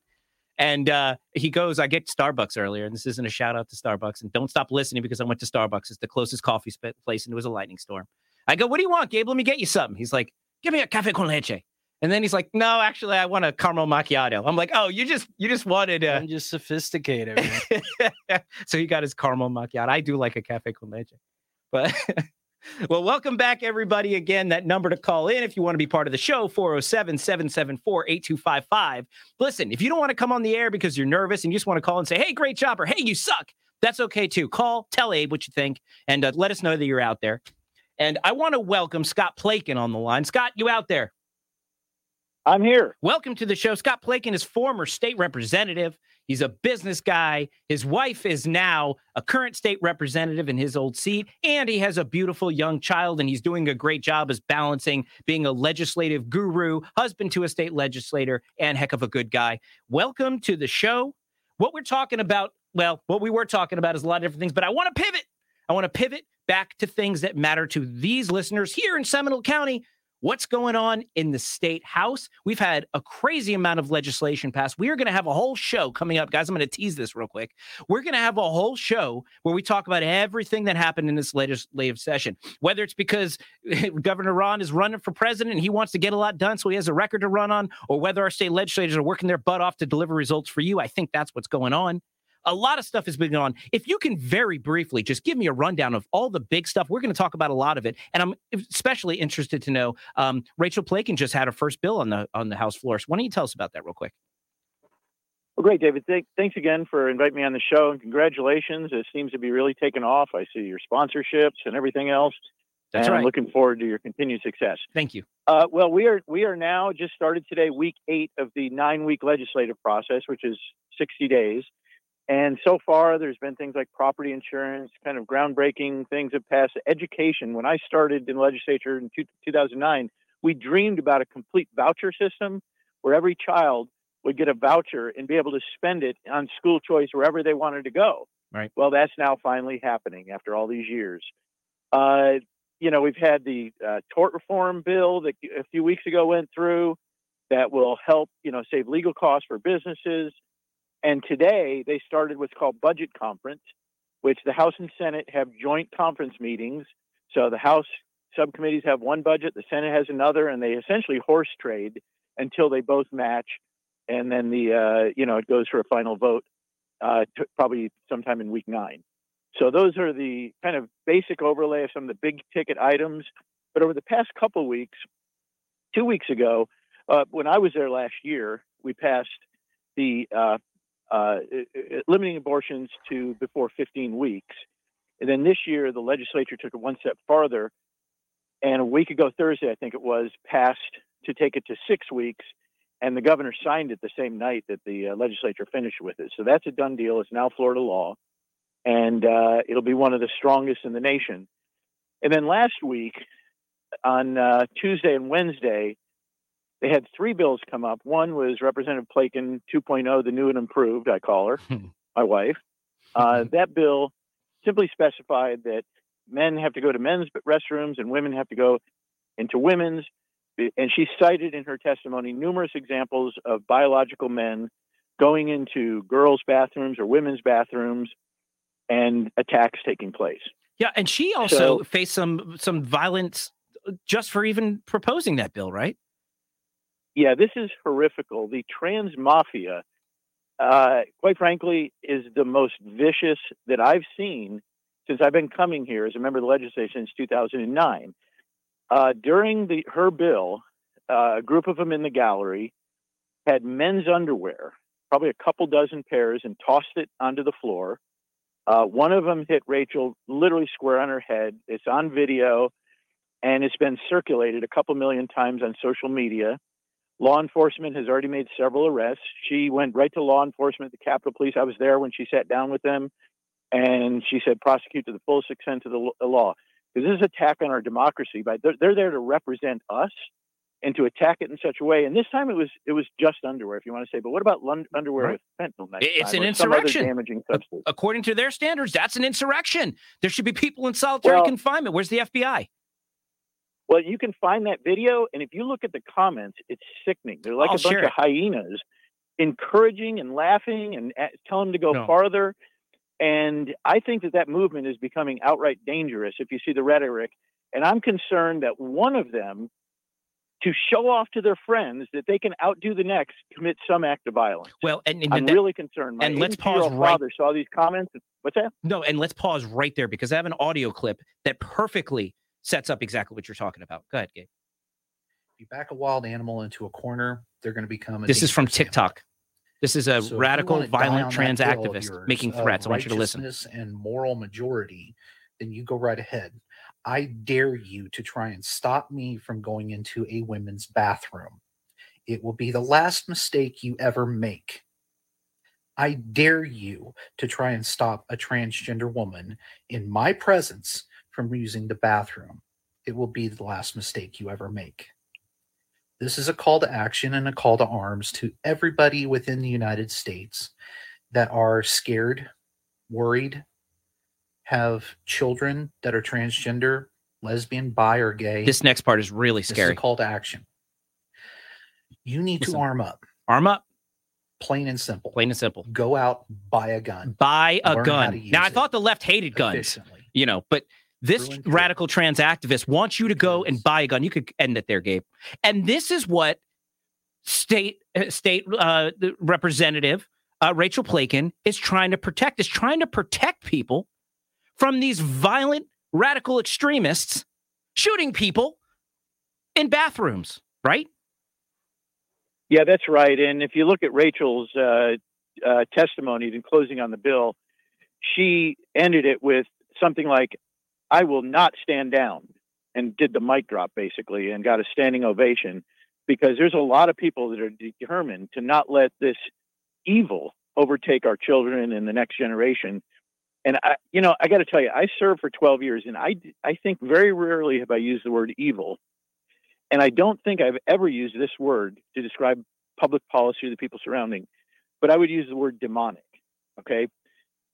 D: And uh, he goes, I get Starbucks earlier, and this isn't a shout out to Starbucks. And don't stop listening because I went to Starbucks. It's the closest coffee sp- place, and it was a lightning storm. I go, What do you want, Gabe? Let me get you something. He's like, Give me a cafe con leche. And then he's like, No, actually, I want a caramel macchiato. I'm like, Oh, you just you just wanted. Uh...
T: I'm just sophisticated.
D: so he got his caramel macchiato. I do like a cafe con leche, but. Well, welcome back, everybody. Again, that number to call in if you want to be part of the show 407 774 8255. Listen, if you don't want to come on the air because you're nervous and you just want to call and say, hey, great chopper, hey, you suck, that's okay too. Call, tell Abe what you think, and uh, let us know that you're out there. And I want to welcome Scott Plakon on the line. Scott, you out there?
U: I'm here.
D: Welcome to the show. Scott Plakon is former state representative. He's a business guy. His wife is now a current state representative in his old seat, and he has a beautiful young child, and he's doing a great job as balancing being a legislative guru, husband to a state legislator, and heck of a good guy. Welcome to the show. What we're talking about, well, what we were talking about is a lot of different things, but I want to pivot. I want to pivot back to things that matter to these listeners here in Seminole County what's going on in the state house. We've had a crazy amount of legislation passed. We are going to have a whole show coming up, guys. I'm going to tease this real quick. We're going to have a whole show where we talk about everything that happened in this legislative session, whether it's because Governor Ron is running for president and he wants to get a lot done, so he has a record to run on, or whether our state legislators are working their butt off to deliver results for you. I think that's what's going on. A lot of stuff has been going on. If you can very briefly just give me a rundown of all the big stuff, we're going to talk about a lot of it, and I'm especially interested to know. Um, Rachel Plakon just had her first bill on the on the House floor. So why don't you tell us about that real quick?
U: Well, great, David. Th- thanks again for inviting me on the show, and congratulations. It seems to be really taking off. I see your sponsorships and everything else.
D: That's
U: and
D: right.
U: I'm looking forward to your continued success.
D: Thank you.
U: Uh, well, we are we are now just started today, week eight of the nine week legislative process, which is 60 days. And so far, there's been things like property insurance, kind of groundbreaking things that passed. Education. When I started in legislature in two, 2009, we dreamed about a complete voucher system where every child would get a voucher and be able to spend it on school choice wherever they wanted to go.
D: Right.
U: Well, that's now finally happening after all these years. Uh, you know, we've had the uh, tort reform bill that a few weeks ago went through that will help, you know, save legal costs for businesses. And today they started what's called budget conference, which the House and Senate have joint conference meetings. So the House subcommittees have one budget, the Senate has another, and they essentially horse trade until they both match, and then the uh, you know it goes for a final vote, uh, t- probably sometime in week nine. So those are the kind of basic overlay of some of the big ticket items. But over the past couple weeks, two weeks ago, uh, when I was there last year, we passed the uh, limiting abortions to before 15 weeks. And then this year, the legislature took it one step farther. And a week ago, Thursday, I think it was, passed to take it to six weeks. And the governor signed it the same night that the uh, legislature finished with it. So that's a done deal. It's now Florida law. And uh, it'll be one of the strongest in the nation. And then last week, on uh, Tuesday and Wednesday, they had three bills come up. One was Representative Plakon 2.0, the new and improved, I call her, my wife. Uh, that bill simply specified that men have to go to men's restrooms and women have to go into women's. And she cited in her testimony numerous examples of biological men going into girls' bathrooms or women's bathrooms and attacks taking place.
D: Yeah, and she also faced some some violence just for even proposing that bill, right?
U: Yeah, this is horrifical. The trans mafia, uh, quite frankly, is the most vicious that I've seen since I've been coming here as a member of the legislature since 2009. Uh, during the her bill, uh, a group of them in the gallery had men's underwear, probably a couple dozen pairs, and tossed it onto the floor. Uh, one of them hit Rachel literally square on her head. It's on video, and it's been circulated a couple million times on social media. Law enforcement has already made several arrests. She went right to law enforcement, the Capitol Police. I was there when she sat down with them, and she said, prosecute to the fullest extent of the law. Because this is an attack on our democracy. But they're, they're there to represent us and to attack it in such a way. And this time it was it was just underwear, if you want to say. But what about lund- underwear
D: Right.
U: with fentanyl?
D: It's an insurrection.
U: damaging substance.
D: According to their standards, that's an insurrection. There should be people in solitary
U: Well-
D: confinement. Where's the FBI?
U: Well, you can find that video, and if you look at the comments, it's sickening. They're like
D: I'll
U: a bunch
D: share
U: of hyenas, encouraging and laughing and telling them to go
D: No.
U: farther. And I think that that movement is becoming outright dangerous if you see the rhetoric. And I'm concerned that one of them, to show off to their friends that they can outdo the next, commit some act of violence.
D: Well, and, and
U: I'm
D: that-
U: really concerned. My
D: and let's pause
U: 82-year-old
D: right-
U: father saw these comments. What's that?
D: No, and let's pause right there because I have an audio clip that perfectly sets up exactly what you're talking about. Go ahead, Gabe.
V: If you back a wild animal into a corner, they're going to become.
D: This is from
V: dangerous animal.
D: TikTok. This is a
V: So
D: radical, violent trans
V: that hill of
D: activist
V: yours
D: making threats. I want you to listen.
V: And moral majority, then you go right ahead. I dare you to try and stop me from going into a women's bathroom. It will be the last mistake you ever make. I dare you to try and stop a transgender woman in my presence from using the bathroom. It will be the last mistake you ever make. This is a call to action and a call to arms to everybody within the United States that are scared, worried, have children that are transgender, lesbian, bi, or gay.
D: This next part is really
V: This is
D: scary.
V: a call to action. You need
D: Listen.
V: to arm up.
D: Arm up.
V: Plain and simple.
D: Plain and simple.
V: Go out, buy a gun.
D: Buy a gun. Now, I
V: it
D: thought the left hated guns, you know, but this
V: through.
D: radical trans activist wants you to go and buy a gun. You could end it there, Gabe. And this is what state uh, state uh, the representative uh, Rachel Plakon is trying to protect. Is trying to protect people from these violent radical extremists shooting people in bathrooms. Right?
U: Yeah, that's right. And if you look at Rachel's uh, uh, testimony in closing on the bill, she ended it with something like, I will not stand down, and did the mic drop basically and got a standing ovation because there's a lot of people that are determined to not let this evil overtake our children and the next generation. And I, you know, I got to tell you, I served for 12 years, and I, I think very rarely have I used the word evil and I don't think I've ever used this word to describe public policy or the people surrounding, but I would use the word demonic. Okay.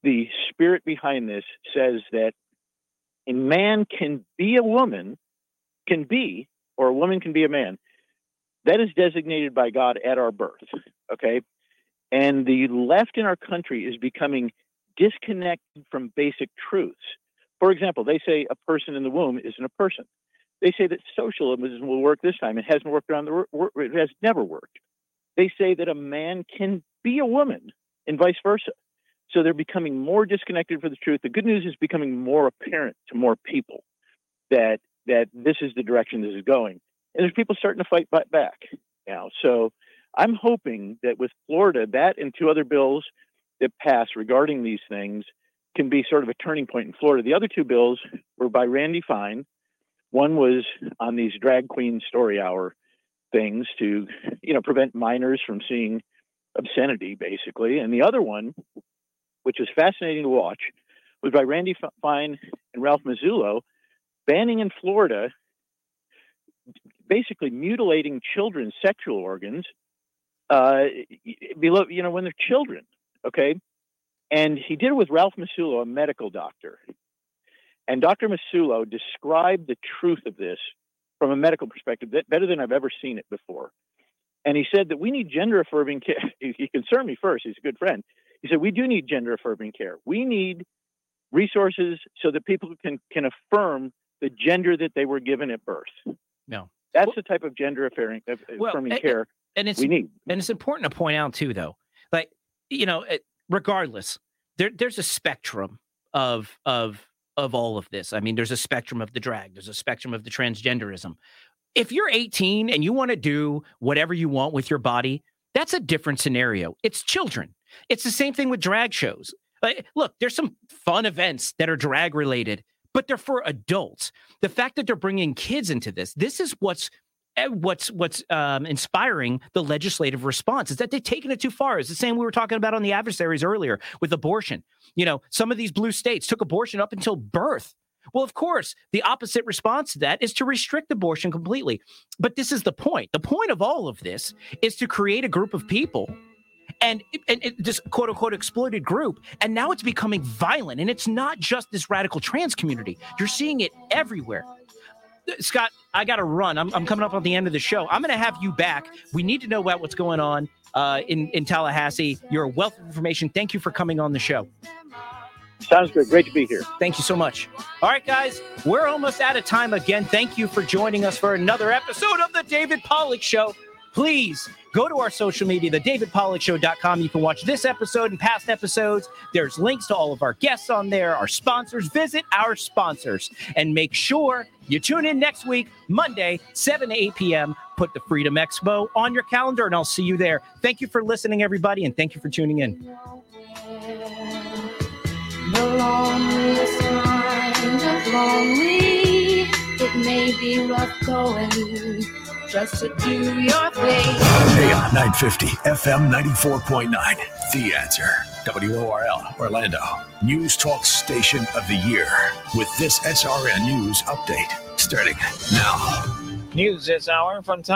U: The spirit behind this says that a man can be a woman, can be, or a woman can be a man. That is designated by God at our birth. Okay. And the left in our country is becoming disconnected from basic truths. For example, they say a person in the womb isn't a person. They say that socialism will work this time. It hasn't worked around the wor- It has never worked. They say that a man can be a woman and vice versa. So they're becoming more disconnected for the truth. The good news is becoming more apparent to more people that that this is the direction this is going. And there's people starting to fight back now. So I'm hoping that with Florida, that and two other bills that pass regarding these things can be sort of a turning point in Florida. The other two bills were by Randy Fine. One was on these drag queen story hour things to, you know, prevent minors from seeing obscenity, basically. And the other one, which was fascinating to watch, was by Randy Fine and Ralph Massullo, banning in Florida basically mutilating children's sexual organs uh, below, you know, when they're children. Okay. And he did it with Ralph Massullo, a medical doctor. And Dr. Massullo described the truth of this from a medical perspective that better than I've ever seen it before. And he said that we need gender affirming care. He concerned me first. He's a good friend. He said, we do need gender affirming care. We need resources so that people can, can affirm the gender that they were given at birth.
D: No.
U: That's the type of gender uh, uh, affirming, affirming
D: and-
U: care
D: and it's
U: we need.
D: and it's important to point out too though like you know regardless there there's a spectrum of of of all of this i mean there's a spectrum of the drag there's a spectrum of the transgenderism if you're 18 and you want to do whatever you want with your body that's a different scenario it's children it's the same thing with drag shows like look there's some fun events that are drag related but they're for adults the fact that they're bringing kids into this this is what's eh, what's what's um, inspiring the legislative response is that they've taken it too far. It's the same we were talking about on the adversaries earlier with abortion. You know, some of these blue states took abortion up until birth. Well, of course, the opposite response to that is to restrict abortion completely. But this is the point. The point of all of this is to create a group of people and, and, and this quote unquote exploited group. And now it's becoming violent. And it's not just this radical trans community, you're seeing it everywhere. Scott, I got to run. I'm, I'm coming up on the end of the show. I'm going to have you back. We need to know about what's going on uh, in, in Tallahassee. You're a wealth of information. Thank you for coming on the show.
U: Sounds good. Great to be here.
D: Thank you so much. All right, guys, we're almost out of time again. Thank you for joining us for another episode of The David Pollack Show. Please go to our social media, thedavidpollackshow.com. You can watch this episode and past episodes. There's links to all of our guests on there, our sponsors. Visit our sponsors and make sure you tune in next week, Monday, 7 to 8 p.m. Put the Freedom Expo on your calendar, and I'll see you there. Thank you for listening, everybody, and thank you for tuning in.
H: The loneliest kind of lonely. It may be rough going just to do your thing.
W: AM 950, FM 94.9. The answer. WORL, Orlando. News Talk Station of the Year. With this SRN News update starting now.
X: News this hour from Tom.